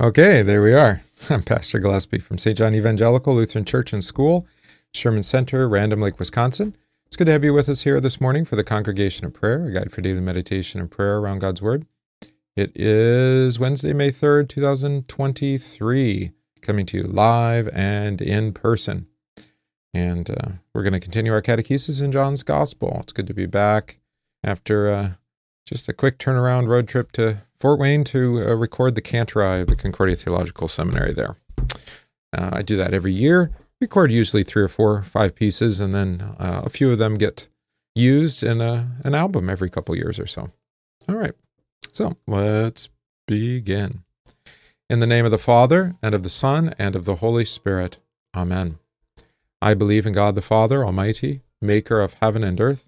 Okay, there we are. I'm Pastor Gillespie from St. John Evangelical Lutheran Church and School, Sherman Center, Random Lake, Wisconsin. It's good to have you with us here this morning for the Congregation of Prayer, a guide for daily meditation and prayer around God's Word. It is Wednesday, May 3rd, 2023, coming to you live and in person. And uh, we're going to continue our catechesis in John's Gospel. It's good to be back after uh, just a quick turnaround road trip to Fort Wayne to uh, record the Kantorei of the Concordia Theological Seminary there. Uh, I do that every year. Record usually three or four, five pieces, and then uh, a few of them get used in a, an album every couple years or so. All right. So let's begin. In the name of the Father, and of the Son, and of the Holy Spirit. Amen. I believe in God the Father Almighty, maker of heaven and earth,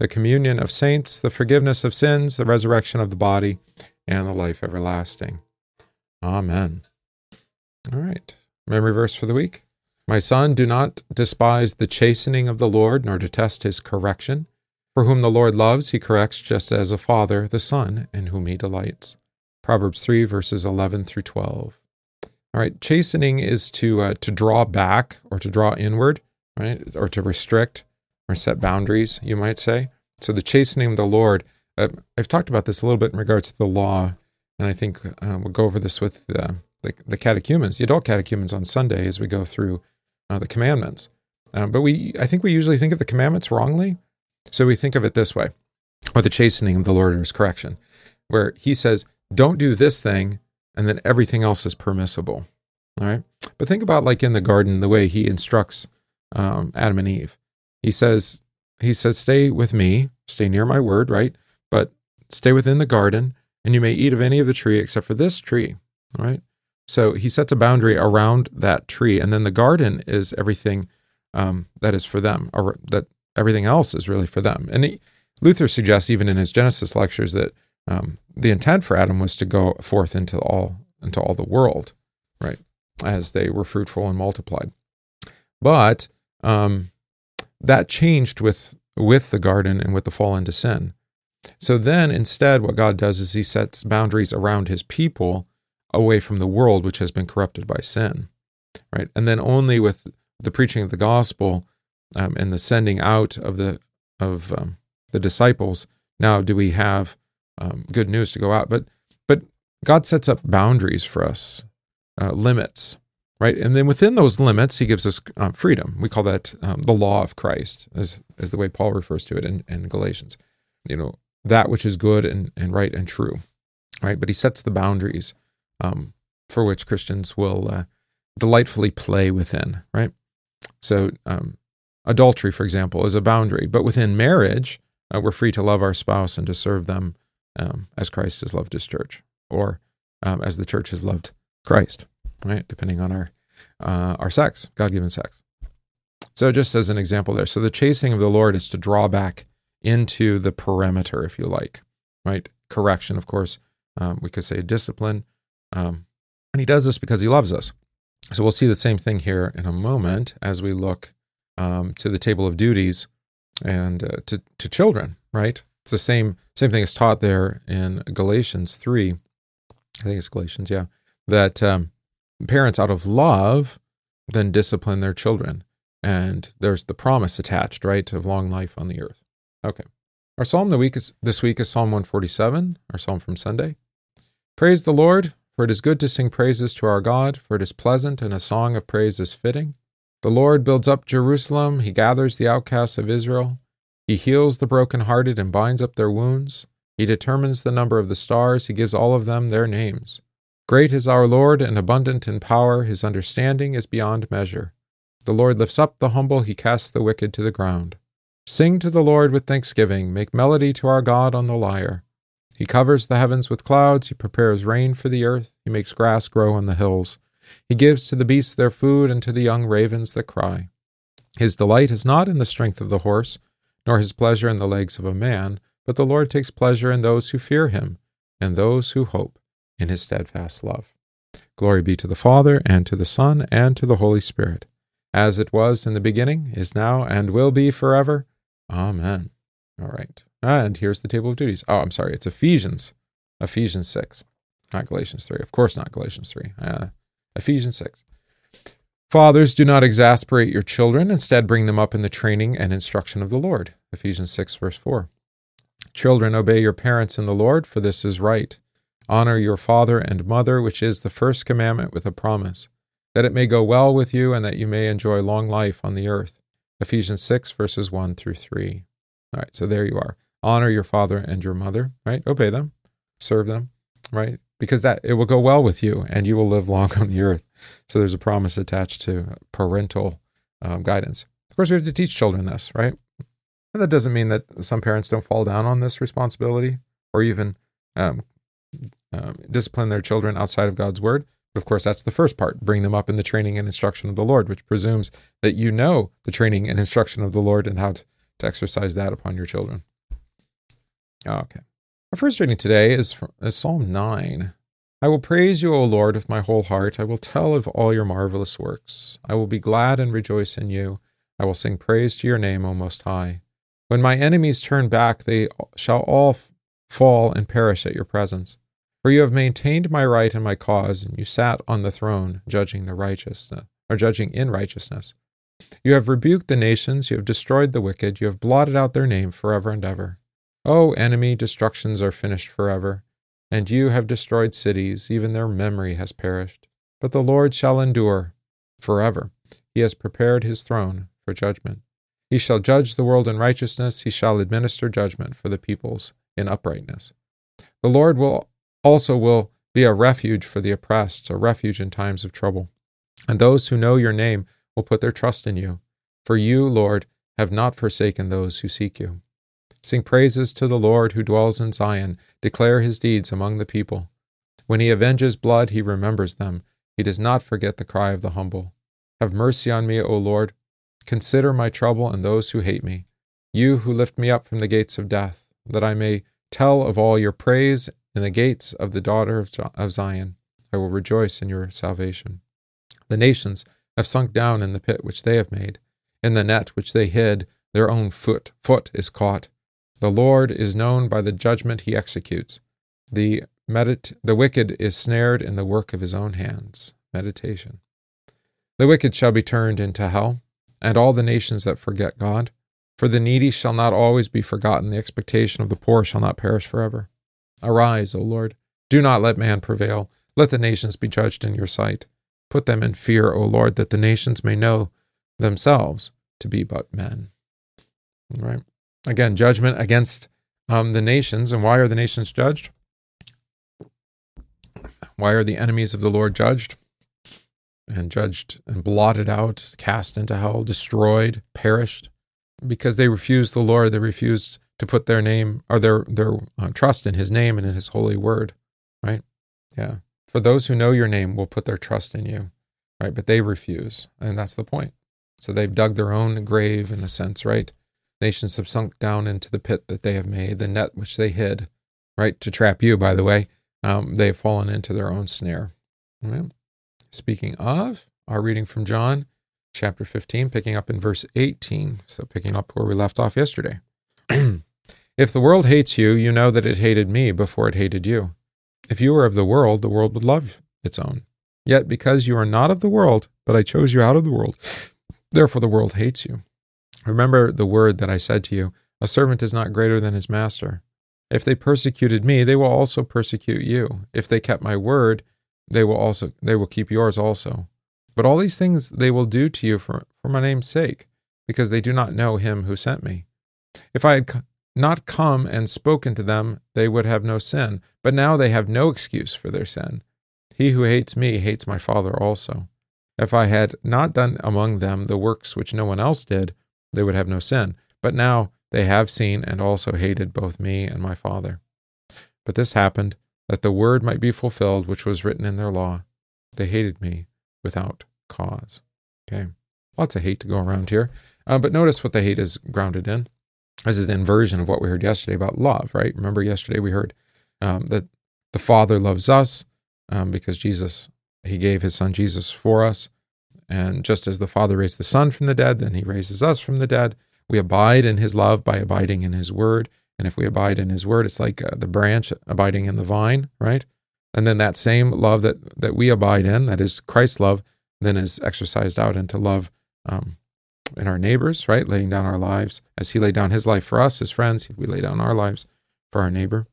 the communion of saints, the forgiveness of sins, the resurrection of the body, and the life everlasting. Amen. All right. Memory verse for the week. My son, do not despise the chastening of the Lord, nor detest his correction. For whom the Lord loves, he corrects just as a father the son in whom he delights. Proverbs 3, verses 11 through 12. All right, chastening is to uh, to draw back or to draw inward, right, or to restrict or set boundaries, you might say. So the chastening of the Lord. Uh, I've talked about this a little bit in regards to the law and I think uh, we'll go over this with the, the, the, catechumens, the adult catechumens on Sunday as we go through uh, the commandments. Um, but we, I think we usually think of the commandments wrongly. So we think of it this way, or the chastening of the Lord or his correction, where he says, don't do this thing, and then everything else is permissible. All right. But think about like in the garden, the way he instructs um, Adam and Eve. He says, he says, stay with me, stay near my word, right? But stay within the garden and you may eat of any of the tree except for this tree. All right. So he sets a boundary around that tree, and then the garden is everything um, that is for them, or that everything else is really for them. And he, Luther suggests, even in his Genesis lectures, that um, the intent for Adam was to go forth into all into all the world, right, as they were fruitful and multiplied. But um, that changed with with the garden and with the fall into sin. So then instead, what God does is he sets boundaries around his people away from the world, which has been corrupted by sin. Right. And then only with the preaching of the gospel um, and the sending out of the of um, the disciples, now do we have um, good news to go out. But but God sets up boundaries for us, uh, limits, right? And then within those limits, He gives us uh, freedom. We call that um, the law of Christ, as as the way Paul refers to it in, in Galatians. You know, that which is good and, and right and true, right? But he sets the boundaries um, for which Christians will uh, delightfully play within, right? So, um, adultery, for example, is a boundary, but within marriage, uh, we're free to love our spouse and to serve them um, as Christ has loved his church, or um, as the church has loved Christ, right? Depending on our uh, our sex, God given sex. So, just as an example there, so the chasing of the Lord is to draw back into the perimeter, if you like, right? Correction, of course. Um, we could say discipline. Um, and he does this because he loves us. So we'll see the same thing here in a moment as we look um, to the table of duties and uh, to, to children, right? It's the same same thing is taught there in Galatians 3. I think it's Galatians, yeah. That um, parents out of love then discipline their children. And there's the promise attached, right, of long life on the earth. Okay. Our psalm the week is, this week is Psalm 147, our psalm from Sunday. Praise the Lord, for it is good to sing praises to our God, for it is pleasant, and a song of praise is fitting. The Lord builds up Jerusalem, he gathers the outcasts of Israel. He heals the brokenhearted and binds up their wounds. He determines the number of the stars, he gives all of them their names. Great is our Lord and abundant in power, his understanding is beyond measure. The Lord lifts up the humble, he casts the wicked to the ground. Sing to the Lord with thanksgiving, make melody to our God on the lyre. He covers the heavens with clouds, he prepares rain for the earth, he makes grass grow on the hills. He gives to the beasts their food, and to the young ravens that cry. His delight is not in the strength of the horse, nor his pleasure in the legs of a man, but the Lord takes pleasure in those who fear him, and those who hope in his steadfast love. Glory be to the Father, and to the Son, and to the Holy Spirit, as it was in the beginning, is now, and will be forever. Amen. All right. And here's the table of duties. Oh, I'm sorry. It's Ephesians. Ephesians 6. Not Galatians 3. Of course, not Galatians 3. Uh, Ephesians 6. Fathers, do not exasperate your children. Instead, bring them up in the training and instruction of the Lord. Ephesians 6, verse 4. Children, obey your parents in the Lord, for this is right. Honor your father and mother, which is the first commandment with a promise, that it may go well with you and that you may enjoy long life on the earth. Ephesians 6, verses 1 through 3. All right, so there you are. Honor your father and your mother, right? Obey them, serve them, right? Because that it will go well with you and you will live long on the earth. So there's a promise attached to parental um, guidance. Of course, we have to teach children this, right? And that doesn't mean that some parents don't fall down on this responsibility or even um, um, discipline their children outside of God's word. But of course, that's the first part bring them up in the training and instruction of the Lord, which presumes that you know the training and instruction of the Lord and how to, to exercise that upon your children. Okay. Our first reading today is, from, is Psalm 9. I will praise you, O Lord, with my whole heart. I will tell of all your marvelous works. I will be glad and rejoice in you. I will sing praise to your name, O Most High. When my enemies turn back, they shall all fall and perish at your presence. For you have maintained my right and my cause, and you sat on the throne, judging the righteous, or judging in righteousness. You have rebuked the nations, you have destroyed the wicked, you have blotted out their name forever and ever. O enemy, destructions are finished forever, and you have destroyed cities, even their memory has perished. But the Lord shall endure forever. He has prepared his throne for judgment. He shall judge the world in righteousness, he shall administer judgment for the peoples in uprightness. The Lord will also will be a refuge for the oppressed, a refuge in times of trouble. And those who know your name will put their trust in you. For you, Lord, have not forsaken those who seek you. Sing praises to the Lord who dwells in Zion. Declare his deeds among the people. When he avenges blood, he remembers them. He does not forget the cry of the humble. Have mercy on me, O Lord, Consider my trouble and those who hate me, you who lift me up from the gates of death, that I may tell of all your praise in the gates of the daughter of Zion. I will rejoice in your salvation. The nations have sunk down in the pit which they have made. In the net which they hid, their own foot, foot is caught. The Lord is known by the judgment he executes. The, medit- the wicked is snared in the work of his own hands. Meditation. The wicked shall be turned into hell and all the nations that forget God. For the needy shall not always be forgotten, the expectation of the poor shall not perish forever. Arise, O Lord, do not let man prevail. Let the nations be judged in your sight. Put them in fear, O Lord, that the nations may know themselves to be but men. Right. Again, judgment against um, the nations. And why are the nations judged? Why are the enemies of the Lord judged? and judged and blotted out, cast into hell, destroyed, perished, because they refused the Lord. They refused to put their name or their their uh, trust in His name and in His holy word. Right? Yeah. For those who know Your name will put their trust in You. Right? But they refuse, and that's the point. So they've dug their own grave in a sense. Right? Nations have sunk down into the pit that they have made, the net which they hid. Right? To trap you, by the way. Um, they have fallen into their own snare. Right? Speaking of, our reading from John chapter 15, picking up in verse 18. So, picking up where we left off yesterday. If the world hates you, you know that it hated me before it hated you. If you were of the world, the world would love its own. Yet, because you are not of the world, but I chose you out of the world, therefore the world hates you. Remember the word that I said to you A servant is not greater than his master. If they persecuted me, they will also persecute you. If they kept my word, they will also they will keep yours also. But all these things they will do to you for, for my name's sake, because they do not know him who sent me. If I had not come and spoken to them, they would have no sin. But now they have no excuse for their sin. He who hates me hates my Father also. If I had not done among them the works which no one else did, they would have no sin. But now they have seen and also hated both me and my Father. But this happened that the word might be fulfilled which was written in their law. They hated me without cause. Okay. Lots of hate to go around here. Uh, but notice what the hate is grounded in. This is the inversion of what we heard yesterday about love, right? Remember yesterday we heard um, that the Father loves us um, because Jesus, he gave his son Jesus for us. And just as the Father raised the Son from the dead, then he raises us from the dead. We abide in his love by abiding in his word. And if we abide in his word, it's like uh, the branch abiding in the vine, right? And then that same love that, that we abide in, that is Christ's love, then is exercised out into love um, in our neighbors, right? Laying down our lives as he laid down his life for us, his friends. We lay down our lives for our neighbor,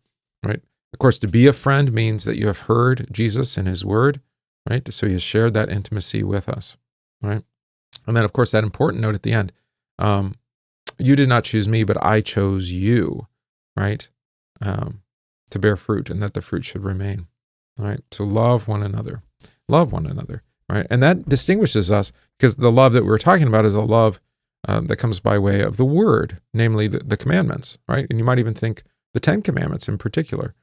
right? Of course, to be a friend means that you have heard Jesus and his word, right? So he has shared that intimacy with us, right? And then, of course, that important note at the end um, you did not choose me, but I chose you, right? Um, to bear fruit and that the fruit should remain, right? To love one another, love one another, right? And that distinguishes us because the love that we're talking about is a love um, that comes by way of the word, namely the, the commandments, right? And you might even think the Ten Commandments in particular,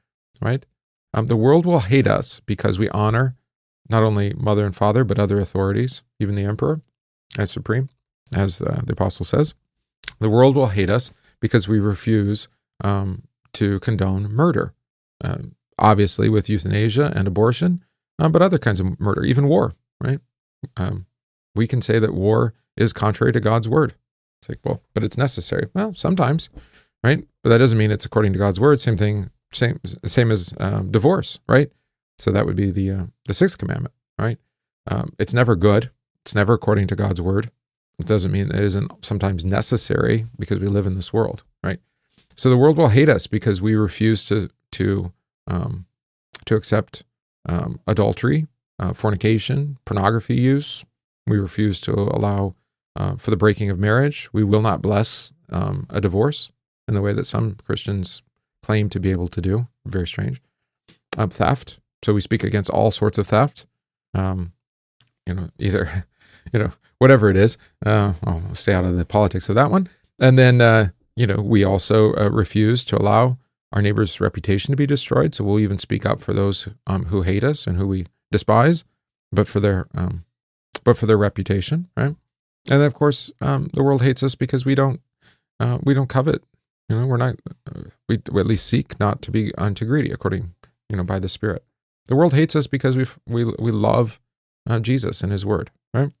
right? Um, the world will hate us because we honor not only mother and father, but other authorities, even the emperor as supreme, as the, the apostle says. The world will hate us because we refuse um, to condone murder, um, obviously with euthanasia and abortion, um, but other kinds of murder, even war, right? Um, we can say that war is contrary to God's word. It's like, well, but it's necessary. Well, sometimes, right? But that doesn't mean it's according to God's word. Same thing, same same as um, divorce, right? So that would be the uh, the sixth commandment, right? Um, it's never good. It's never according to God's word. It doesn't mean it isn't sometimes necessary because we live in this world, right? So the world will hate us because we refuse to to um, to accept um, adultery, uh, fornication, pornography use. We refuse to allow uh, for the breaking of marriage. We will not bless um, a divorce in the way that some Christians claim to be able to do. Very strange. Um, theft. So we speak against all sorts of theft. Um, you know, either, you know, whatever it is. Uh, I'll stay out of the politics of that one. And then, uh, you know, we also uh, refuse to allow our neighbor's reputation to be destroyed. So we'll even speak up for those um, who hate us and who we despise, but for their, um, but for their reputation, right? And then, of course, um, the world hates us because we don't, uh, we don't covet. You know, we're not, uh, we, we at least seek not to be unto greedy, according, you know, by the Spirit. The world hates us because we we we love uh, Jesus and His Word, right?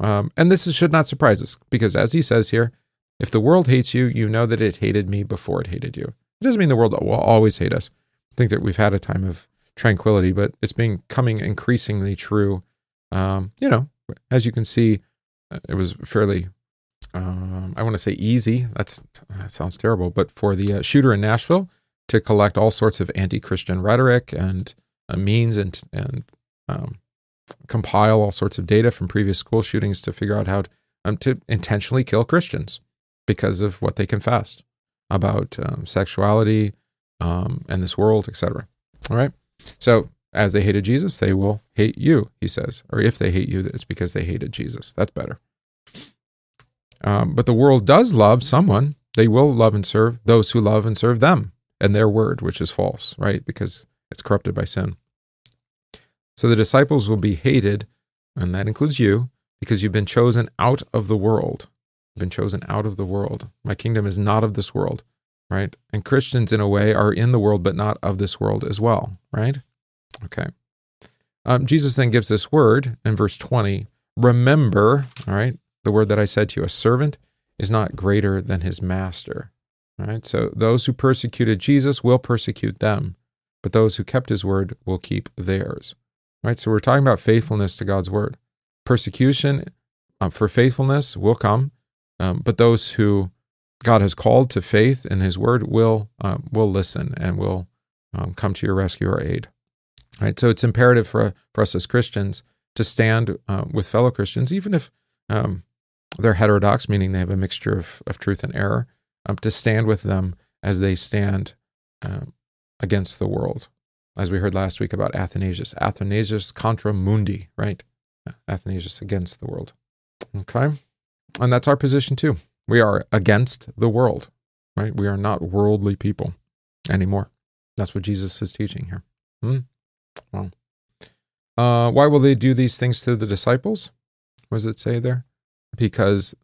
Um, and this is, should not surprise us because, as He says here, if the world hates you, you know that it hated me before it hated you. It doesn't mean the world will always hate us. I think that we've had a time of tranquility, but it's becoming increasingly true. Um, you know, as you can see, uh, it was fairly, um, I want to say easy. That's that sounds terrible, but for the uh, shooter in Nashville to collect all sorts of anti-Christian rhetoric and uh, means and and um, compile all sorts of data from previous school shootings to figure out how to, um, to intentionally kill Christians because of what they confessed about um, sexuality um, and this world, etc. All right. So as they hated Jesus, they will hate you, he says. Or if they hate you, it's because they hated Jesus. That's better. Um, but the world does love someone. They will love and serve those who love and serve them and their word, which is false, right? Because it's corrupted by sin. So the disciples will be hated, and that includes you, because you've been chosen out of the world. You've been chosen out of the world. My kingdom is not of this world, right? And Christians, in a way, are in the world, but not of this world as well, right? Okay. Um, Jesus then gives this word in verse 20 Remember, all right, the word that I said to you, a servant is not greater than his master. All right. So those who persecuted Jesus will persecute them but those who kept his word will keep theirs. Right? So we're talking about faithfulness to God's word. Persecution um, for faithfulness will come, um, but those who God has called to faith in his word will um, will listen and will um, come to your rescue or aid. Right? So it's imperative for, for us as Christians to stand uh, with fellow Christians, even if um, they're heterodox, meaning they have a mixture of, of truth and error, um, to stand with them as they stand um, against the world. As we heard last week about Athanasius, Athanasius contra mundi, right? Athanasius against the world. Okay. And that's our position too. We are against the world, right? We are not worldly people anymore. That's what Jesus is teaching here. Hmm? Well, Uh, why will they do these things to the disciples? What does it say there? Because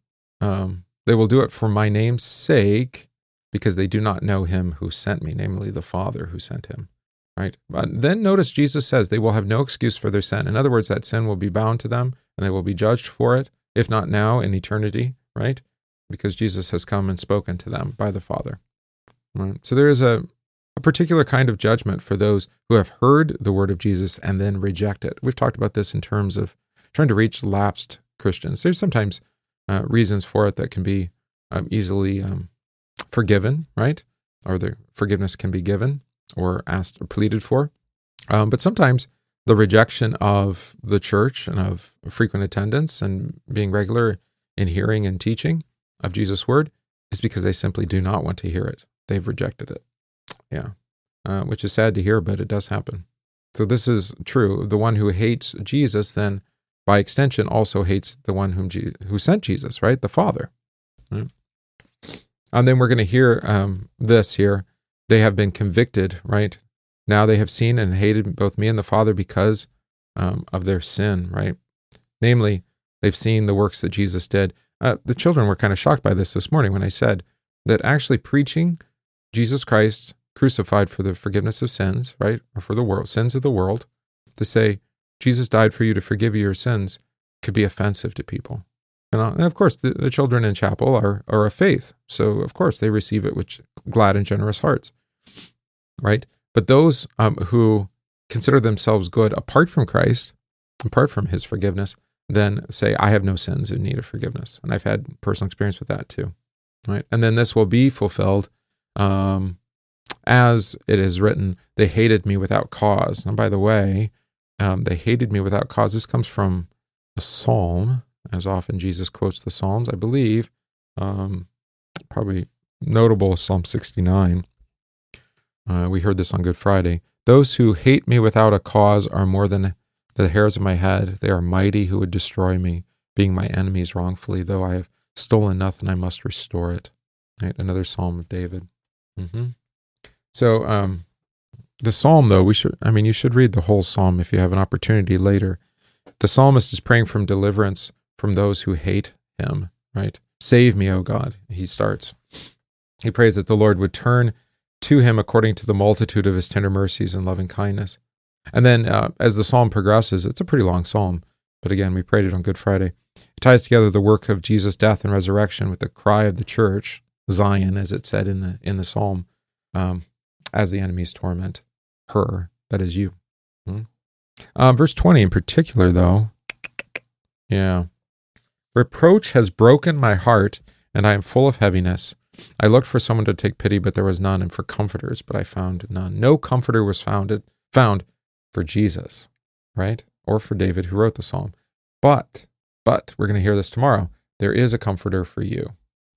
um, they will do it for my name's sake, because they do not know him who sent me, namely the Father who sent him. Right? But then notice Jesus says they will have no excuse for their sin. In other words, that sin will be bound to them and they will be judged for it, if not now, in eternity, right? Because Jesus has come and spoken to them by the Father. Right? So there is a, a particular kind of judgment for those who have heard the word of Jesus and then reject it. We've talked about this in terms of trying to reach lapsed Christians. There's sometimes uh, reasons for it that can be um, easily um, forgiven, right? Or the forgiveness can be given or asked or pleaded for. Um, but sometimes the rejection of the church and of frequent attendance and being regular in hearing and teaching of Jesus' word is because they simply do not want to hear it. They've rejected it. Yeah. Uh, which is sad to hear, but it does happen. So this is true. The one who hates Jesus then, by extension, also hates the one whom Je- who sent Jesus, right? The Father. Right? And then we're going to hear um, this here. They have been convicted, right? Now they have seen and hated both me and the Father because um, of their sin, right? Namely, they've seen the works that Jesus did. Uh, the children were kind of shocked by this this morning when I said that actually preaching Jesus Christ crucified for the forgiveness of sins, right? Or for the world, sins of the world, to say Jesus died for you to forgive you your sins could be offensive to people. And of course, the, the children in chapel are, are of faith. So, of course, they receive it with glad and generous hearts, right? But those um, who consider themselves good apart from Christ, apart from his forgiveness, then say, I have no sins in need of forgiveness. And I've had personal experience with that too, right? And then this will be fulfilled um, as it is written, they hated me without cause. And by the way, um, they hated me without cause. This comes from a psalm as often Jesus quotes the Psalms. I believe um, probably notable Psalm 69. Uh, we heard this on Good Friday. Those who hate me without a cause are more than the hairs of my head. They are mighty who would destroy me, being my enemies wrongfully. Though I have stolen nothing, I must restore it. Right? Another Psalm of David. Mm-hmm. So, um, the Psalm, though, we should, I mean, you should read the whole Psalm if you have an opportunity later. The psalmist is praying from deliverance from those who hate him, right? Save me, O God, he starts. He prays that the Lord would turn to him according to the multitude of his tender mercies and loving kindness. And then uh, as the psalm progresses, it's a pretty long psalm, but again, we prayed it on Good Friday. It ties together the work of Jesus' death and resurrection with the cry of the church, Zion, as it said in the in the psalm, um, as the enemies torment her, that is you. Hmm? Uh, verse 20 in particular, though, yeah, Reproach has broken my heart, and I am full of heaviness. I looked for someone to take pity, but there was none, and for comforters, but I found none. No comforter was founded, found for Jesus, right? Or for David, who wrote the psalm. But, but, we're going to hear this tomorrow. There is a comforter for you,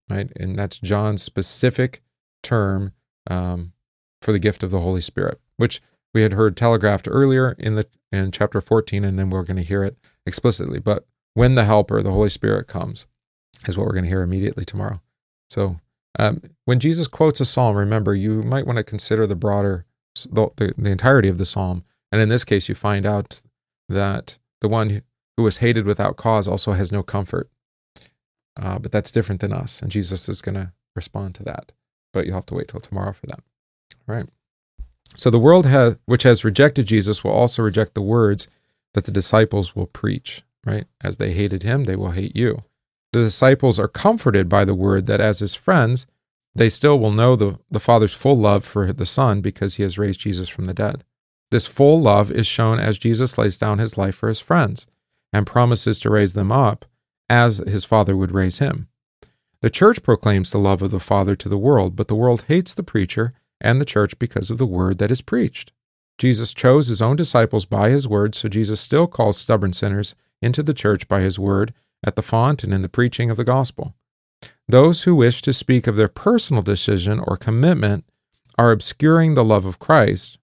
right? And that's John's specific term um, for the gift of the Holy Spirit, which we had heard telegraphed earlier in the in chapter 14, and then we're going to hear it explicitly. But when the Helper, the Holy Spirit, comes, is what we're going to hear immediately tomorrow. So, um, when Jesus quotes a psalm, remember you might want to consider the broader, the, the, the entirety of the psalm. And in this case, you find out that the one who was hated without cause also has no comfort. Uh, but that's different than us, and Jesus is going to respond to that. But you'll have to wait till tomorrow for that. All right. So the world has, which has rejected Jesus will also reject the words that the disciples will preach right? As they hated him, they will hate you. The disciples are comforted by the word that as his friends, they still will know the, the Father's full love for the Son because he has raised Jesus from the dead. This full love is shown as Jesus lays down his life for his friends and promises to raise them up as his Father would raise him. The church proclaims the love of the Father to the world, but the world hates the preacher and the church because of the word that is preached. Jesus chose his own disciples by his word, so Jesus still calls stubborn sinners into the church by his word at the font and in the preaching of the gospel. Those who wish to speak of their personal decision or commitment are obscuring the love of Christ?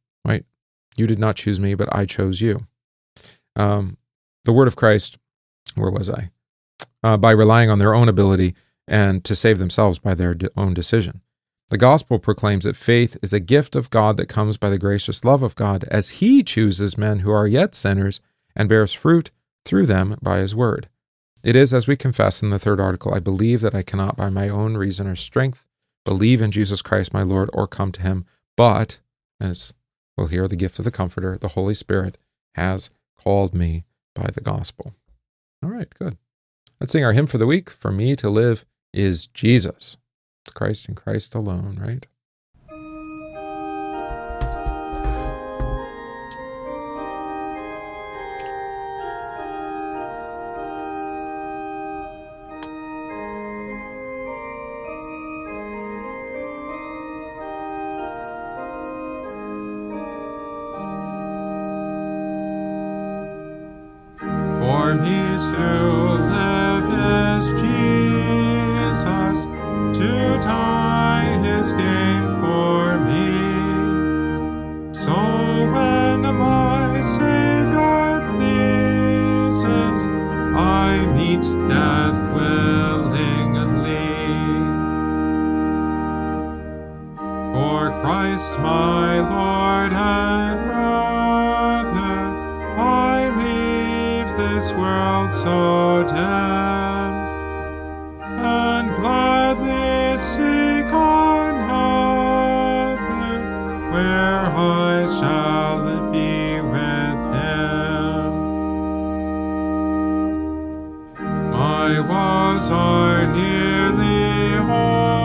You did not choose me, but I chose you. Um, the word of Christ, where was I? Uh, by relying on their own ability and to save themselves by their own decision. The gospel proclaims that faith is a gift of God that comes by the gracious love of God as He chooses men who are yet sinners and bears fruit through them by his word. It is as we confess in the third article I believe that I cannot by my own reason or strength believe in Jesus Christ my Lord or come to him, but, as we'll hear, the gift of the Comforter, the Holy Spirit, has called me by the gospel. All right, good. Let's sing our hymn for the week. For me to live is Jesus. It's Christ and Christ alone, right? For me to live is Jesus, to die His. Pray the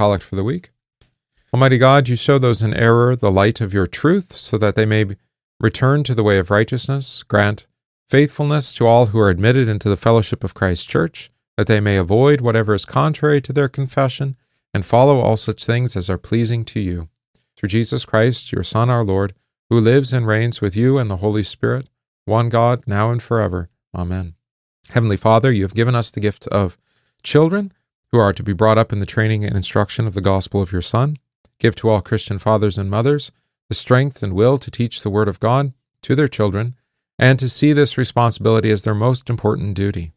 collect for the week. Almighty God, you show those in error the light of your truth, so that they may return to the way of righteousness. Grant faithfulness to all who are admitted into the fellowship of Christ's church, that they may avoid whatever is contrary to their confession, and follow all such things as are pleasing to you. Through Jesus Christ, your Son, our Lord, who lives and reigns with you and the Holy Spirit, one God, now and forever. Amen. Heavenly Father, you have given us the gift of children who are to be brought up in the training and instruction of the gospel of your Son. Give to all Christian fathers and mothers the strength and will to teach the Word of God to their children and to see this responsibility as their most important duty.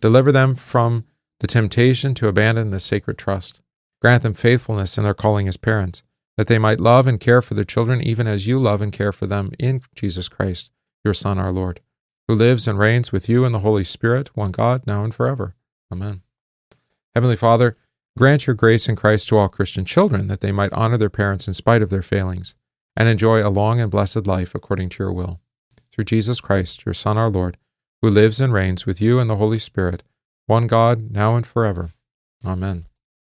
Deliver them from the temptation to abandon this sacred trust. Grant them faithfulness in their calling as parents, that they might love and care for their children even as you love and care for them in Jesus Christ, your Son, our Lord, who lives and reigns with you in the Holy Spirit, one God, now and forever. Amen. Heavenly Father, grant your grace in Christ to all Christian children, that they might honor their parents in spite of their failings, and enjoy a long and blessed life according to your will. Through Jesus Christ, your Son, our Lord, who lives and reigns with you and the Holy Spirit, one God, now and forever. Amen.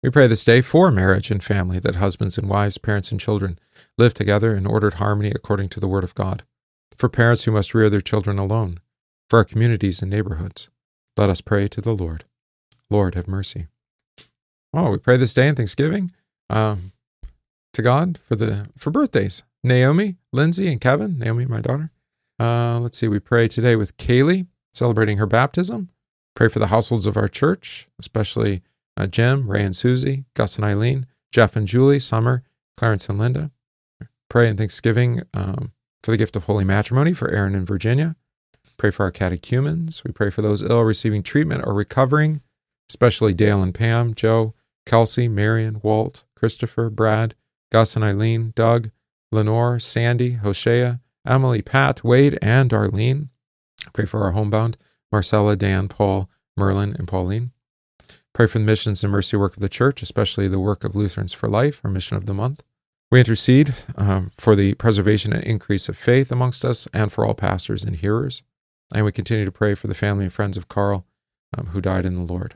We pray this day for marriage and family, that husbands and wives, parents and children live together in ordered harmony according to the Word of God. For parents who must rear their children alone, for our communities and neighborhoods, let us pray to the Lord. Lord, have mercy. Oh, we pray this day in Thanksgiving um, to God for the for birthdays. Naomi, Lindsay, and Kevin. Naomi, my daughter. Uh, let's see. We pray today with Kaylee celebrating her baptism. Pray for the households of our church, especially uh, Jim, Ray, and Susie, Gus and Eileen, Jeff and Julie, Summer, Clarence and Linda. pray in thanksgiving um, for the gift of holy matrimony for Aaron and Virginia. Pray for our catechumens. We pray for those ill receiving treatment or recovering, especially Dale and Pam, Joe, Kelsey, Marion, Walt, Christopher, Brad, Gus and Eileen, Doug, Lenore, Sandy, Hosea, Emily, Pat, Wade, and Darlene. Pray for our homebound, Marcella, Dan, Paul, Merlin, and Pauline. Pray for the missions and mercy work of the church, especially the work of Lutherans for Life, our mission of the month. We intercede um, for the preservation and increase of faith amongst us and for all pastors and hearers. And we continue to pray for the family and friends of Carl um, who died in the Lord.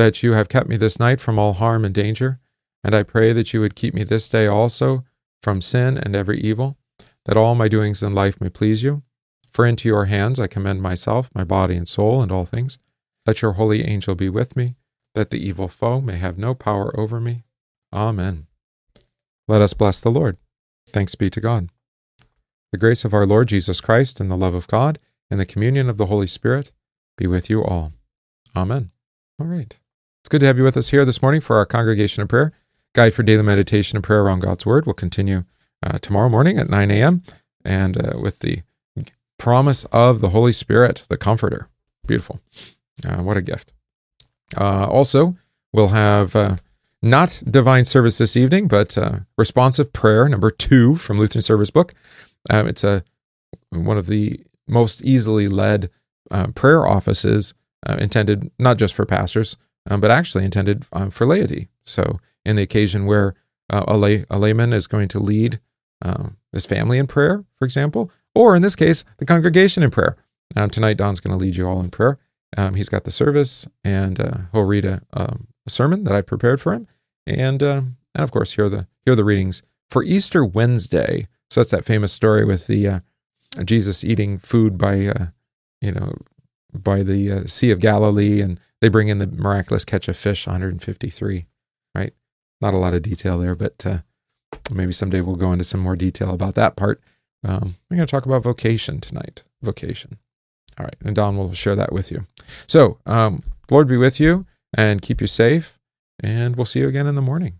that you have kept me this night from all harm and danger, and I pray that you would keep me this day also from sin and every evil, that all my doings in life may please you. For into your hands I commend myself, my body and soul, and all things. Let your holy angel be with me, that the evil foe may have no power over me. Amen. Let us bless the Lord. Thanks be to God. The grace of our Lord Jesus Christ and the love of God and the communion of the Holy Spirit be with you all. Amen. All right. It's good to have you with us here this morning for our congregation of prayer. Guide for daily meditation and prayer around God's Word We'll continue uh, tomorrow morning at 9 a.m. and uh, with the promise of the Holy Spirit, the Comforter. Beautiful. Uh, what a gift. Uh, also, we'll have uh, not divine service this evening, but uh, responsive prayer number two from Lutheran Service Book. Um, it's a one of the most easily led prayer offices intended not just for pastors, um, but actually intended um, for laity. So, in the occasion where uh, a, lay, a layman is going to lead um, his family in prayer, for example, or in this case, the congregation in prayer. Um, tonight, Don's going to lead you all in prayer. Um, he's got the service, and uh, he'll read a, um, a sermon that I prepared for him, and and of course here are the here are the readings for Easter Wednesday. So that's that famous story with the uh, Jesus eating food by uh, you know by the uh, Sea of Galilee, and they bring in the miraculous catch of fish, 153. Right, not a lot of detail there, but uh, maybe someday we'll go into some more detail about that part. Um, we're going to talk about vocation tonight. Vocation. All right, and Don will share that with you. So, um, Lord be with you and keep you safe and we'll see you again in the morning.